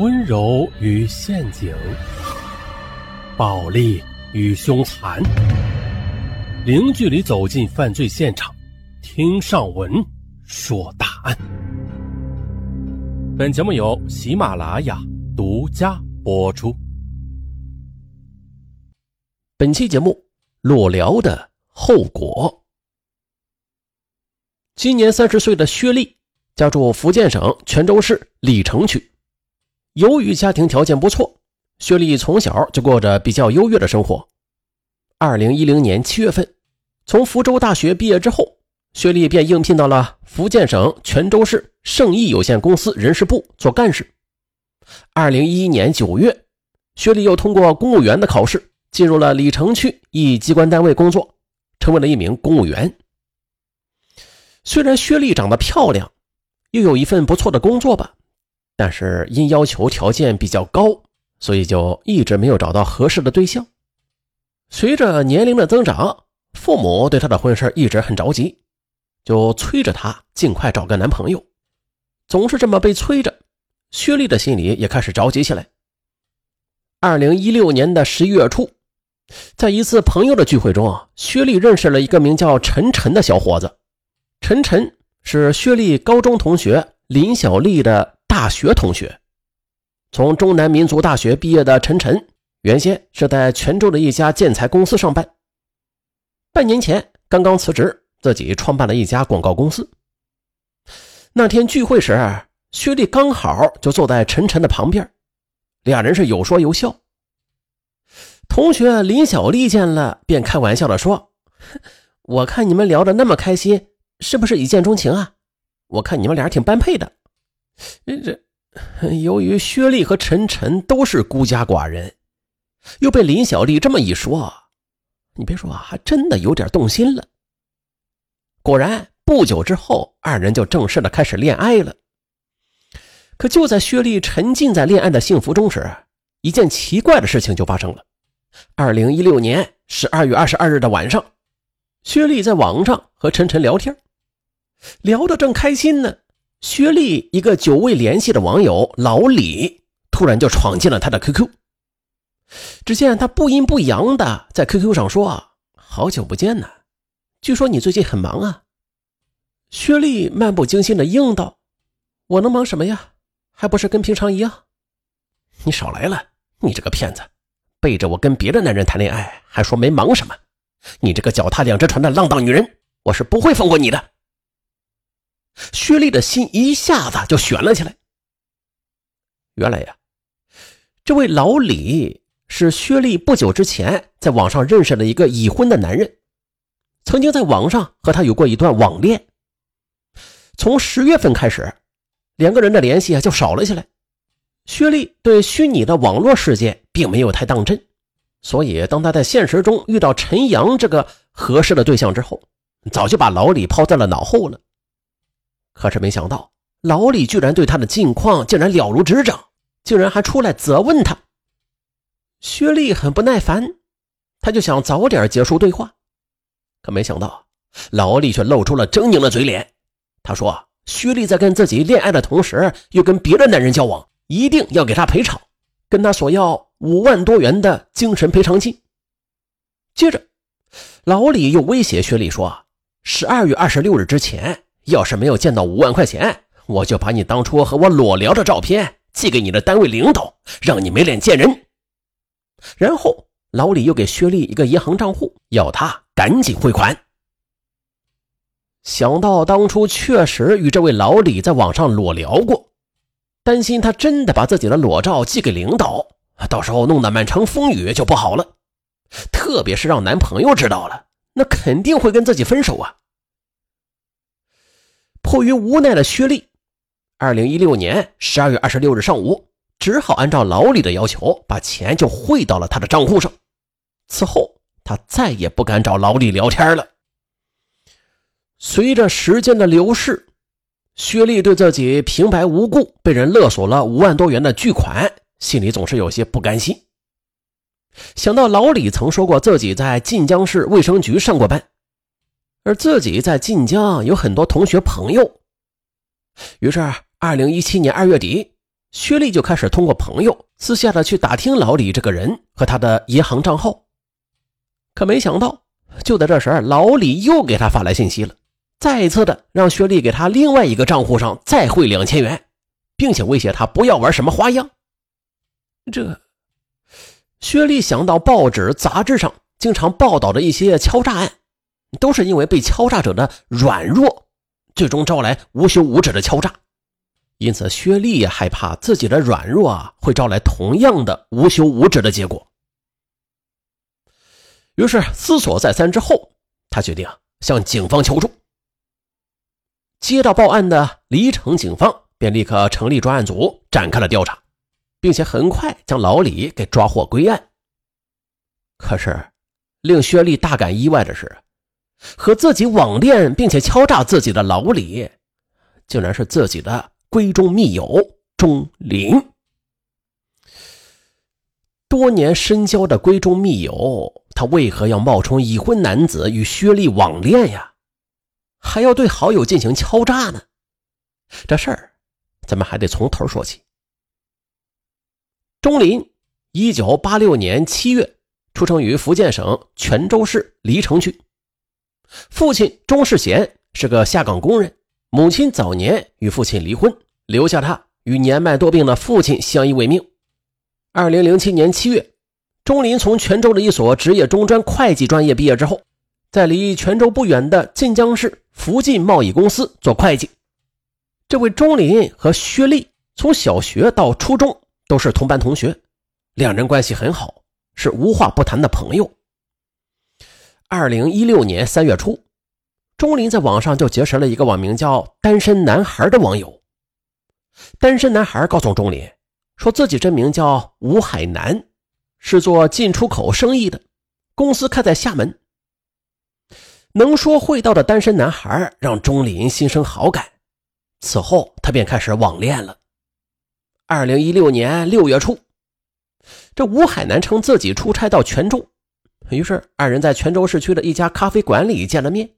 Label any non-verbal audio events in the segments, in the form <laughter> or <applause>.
温柔与陷阱，暴力与凶残，零距离走进犯罪现场，听上文说大案。本节目由喜马拉雅独家播出。本期节目裸聊的后果。今年三十岁的薛丽，家住福建省泉州市鲤城区。由于家庭条件不错，薛丽从小就过着比较优越的生活。二零一零年七月份，从福州大学毕业之后，薛丽便应聘到了福建省泉州市盛益有限公司人事部做干事。二零一一年九月，薛丽又通过公务员的考试，进入了鲤城区一机关单位工作，成为了一名公务员。虽然薛丽长得漂亮，又有一份不错的工作吧。但是因要求条件比较高，所以就一直没有找到合适的对象。随着年龄的增长，父母对她的婚事一直很着急，就催着她尽快找个男朋友。总是这么被催着，薛丽的心里也开始着急起来。二零一六年的十一月初，在一次朋友的聚会中，啊薛丽认识了一个名叫陈晨的小伙子。陈晨是薛丽高中同学林小丽的。大学同学，从中南民族大学毕业的陈晨，原先是在泉州的一家建材公司上班。半年前刚刚辞职，自己创办了一家广告公司。那天聚会时，薛丽刚好就坐在陈晨的旁边，俩人是有说有笑。同学林小丽见了，便开玩笑的说：“ <laughs> 我看你们聊得那么开心，是不是一见钟情啊？我看你们俩挺般配的。”这，由于薛丽和陈晨都是孤家寡人，又被林小丽这么一说，你别说啊，还真的有点动心了。果然，不久之后，二人就正式的开始恋爱了。可就在薛丽沉浸在恋爱的幸福中时，一件奇怪的事情就发生了。二零一六年十二月二十二日的晚上，薛丽在网上和陈晨聊天，聊得正开心呢。薛丽一个久未联系的网友老李突然就闯进了他的 QQ。只见他不阴不阳的在 QQ 上说：“好久不见呐，据说你最近很忙啊。”薛丽漫不经心的应道：“我能忙什么呀？还不是跟平常一样。”你少来了，你这个骗子，背着我跟别的男人谈恋爱，还说没忙什么，你这个脚踏两只船的浪荡女人，我是不会放过你的。薛丽的心一下子就悬了起来。原来呀，这位老李是薛丽不久之前在网上认识的一个已婚的男人，曾经在网上和他有过一段网恋。从十月份开始，两个人的联系啊就少了起来。薛丽对虚拟的网络世界并没有太当真，所以当他在现实中遇到陈阳这个合适的对象之后，早就把老李抛在了脑后了。可是没想到，老李居然对他的近况竟然了如指掌，竟然还出来责问他。薛丽很不耐烦，他就想早点结束对话，可没想到老李却露出了狰狞的嘴脸。他说：“薛丽在跟自己恋爱的同时，又跟别的男人交往，一定要给他赔偿，跟他索要五万多元的精神赔偿金。”接着，老李又威胁薛丽说：“十二月二十六日之前。”要是没有见到五万块钱，我就把你当初和我裸聊的照片寄给你的单位领导，让你没脸见人。然后老李又给薛丽一个银行账户，要他赶紧汇款。想到当初确实与这位老李在网上裸聊过，担心他真的把自己的裸照寄给领导，到时候弄得满城风雨就不好了。特别是让男朋友知道了，那肯定会跟自己分手啊。迫于无奈的薛丽，二零一六年十二月二十六日上午，只好按照老李的要求，把钱就汇到了他的账户上。此后，他再也不敢找老李聊天了。随着时间的流逝，薛丽对自己平白无故被人勒索了五万多元的巨款，心里总是有些不甘心。想到老李曾说过自己在晋江市卫生局上过班。而自己在晋江有很多同学朋友，于是二零一七年二月底，薛丽就开始通过朋友私下的去打听老李这个人和他的银行账号。可没想到，就在这时，老李又给他发来信息了，再一次的让薛丽给他另外一个账户上再汇两千元，并且威胁他不要玩什么花样。这，薛丽想到报纸、杂志上经常报道的一些敲诈案，都是因为被敲诈者的软弱，最终招来无休无止的敲诈。因此，薛丽也害怕自己的软弱啊会招来同样的无休无止的结果。于是思索再三之后，他决定向警方求助。接到报案的黎城警方便立刻成立专案组，展开了调查，并且很快将老李给抓获归案。可是，令薛丽大感意外的是，和自己网恋并且敲诈自己的老李，竟然是自己的。闺中密友钟林，多年深交的闺中密友，他为何要冒充已婚男子与薛丽网恋呀？还要对好友进行敲诈呢？这事儿，咱们还得从头说起。钟林，一九八六年七月出生于福建省泉州市黎城区，父亲钟世贤是个下岗工人。母亲早年与父亲离婚，留下他与年迈多病的父亲相依为命。二零零七年七月，钟林从泉州的一所职业中专会计专业毕业之后，在离泉州不远的晋江市福晋贸易公司做会计。这位钟林和薛丽从小学到初中都是同班同学，两人关系很好，是无话不谈的朋友。二零一六年三月初。钟林在网上就结识了一个网名叫“单身男孩”的网友。单身男孩告诉钟林，说自己真名叫吴海南，是做进出口生意的，公司开在厦门。能说会道的单身男孩让钟林心生好感，此后他便开始网恋了。二零一六年六月初，这吴海南称自己出差到泉州，于是二人在泉州市区的一家咖啡馆里见了面。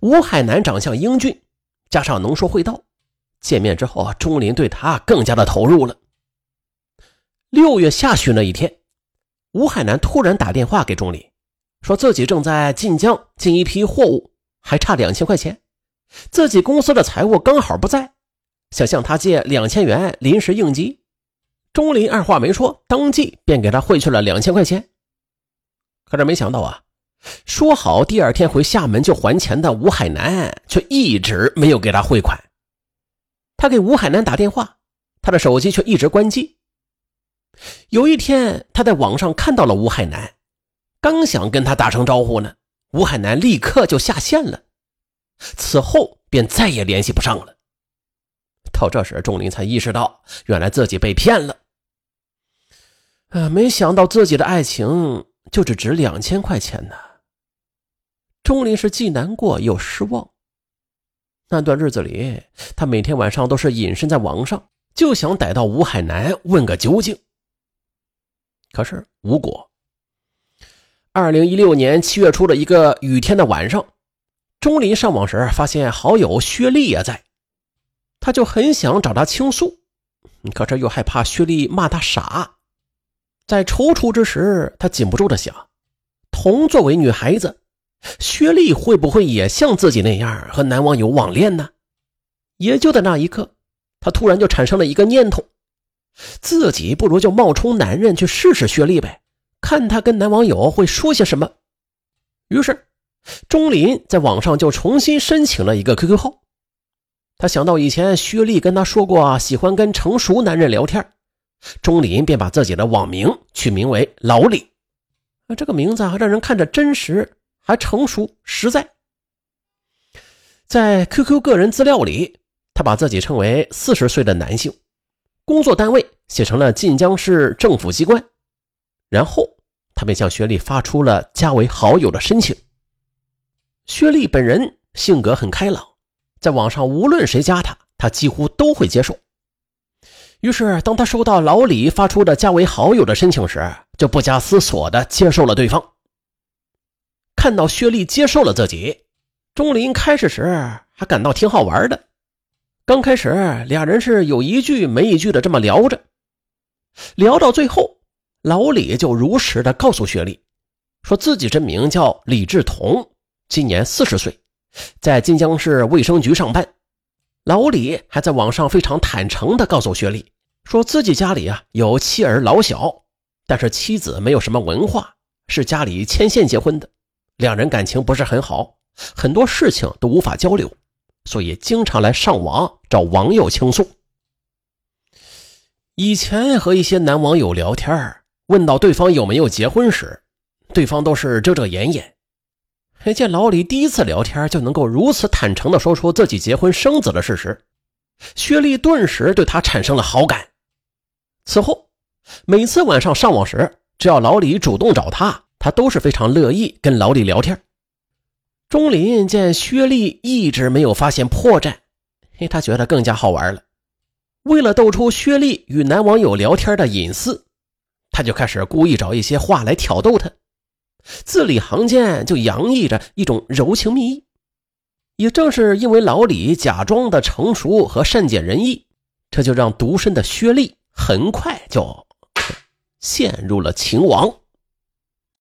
吴海南长相英俊，加上能说会道，见面之后，钟林对他更加的投入了。六月下旬那一天，吴海南突然打电话给钟林，说自己正在晋江进一批货物，还差两千块钱，自己公司的财务刚好不在，想向他借两千元临时应急。钟林二话没说，当即便给他汇去了两千块钱。可是没想到啊！说好第二天回厦门就还钱的吴海南，却一直没有给他汇款。他给吴海南打电话，他的手机却一直关机。有一天，他在网上看到了吴海南，刚想跟他打声招呼呢，吴海南立刻就下线了。此后便再也联系不上了。到这时，钟林才意识到，原来自己被骗了。啊，没想到自己的爱情就只值两千块钱呢。钟林是既难过又失望。那段日子里，他每天晚上都是隐身在网上，就想逮到吴海南问个究竟。可是无果。二零一六年七月初的一个雨天的晚上，钟林上网时发现好友薛丽也在，他就很想找她倾诉，可是又害怕薛丽骂他傻。在踌躇之时，他禁不住的想：同作为女孩子。薛丽会不会也像自己那样和男网友网恋呢？也就在那一刻，他突然就产生了一个念头：自己不如就冒充男人去试试薛丽呗，看他跟男网友会说些什么。于是，钟林在网上就重新申请了一个 QQ 号。他想到以前薛丽跟他说过喜欢跟成熟男人聊天，钟林便把自己的网名取名为老李。啊，这个名字啊，让人看着真实。还成熟实在，在 QQ 个人资料里，他把自己称为四十岁的男性，工作单位写成了晋江市政府机关，然后他便向薛丽发出了加为好友的申请。薛丽本人性格很开朗，在网上无论谁加他，他几乎都会接受。于是，当他收到老李发出的加为好友的申请时，就不加思索的接受了对方。看到薛丽接受了自己，钟林开始时还感到挺好玩的，刚开始俩人是有一句没一句的这么聊着，聊到最后，老李就如实的告诉薛丽，说自己真名叫李志同，今年四十岁，在晋江市卫生局上班。老李还在网上非常坦诚的告诉薛丽，说自己家里啊有妻儿老小，但是妻子没有什么文化，是家里牵线结婚的，两人感情不是很好，很多事情都无法交流。所以经常来上网找网友倾诉。以前和一些男网友聊天，问到对方有没有结婚时，对方都是遮遮掩掩。还见老李第一次聊天就能够如此坦诚地说出自己结婚生子的事实，薛丽顿时对他产生了好感。此后，每次晚上上网时，只要老李主动找他，他都是非常乐意跟老李聊天。钟林见薛丽一直没有发现破绽，嘿，他觉得更加好玩了。为了逗出薛丽与男网友聊天的隐私，他就开始故意找一些话来挑逗她，字里行间就洋溢着一种柔情蜜意。也正是因为老李假装的成熟和善解人意，这就让独身的薛丽很快就陷入了情网。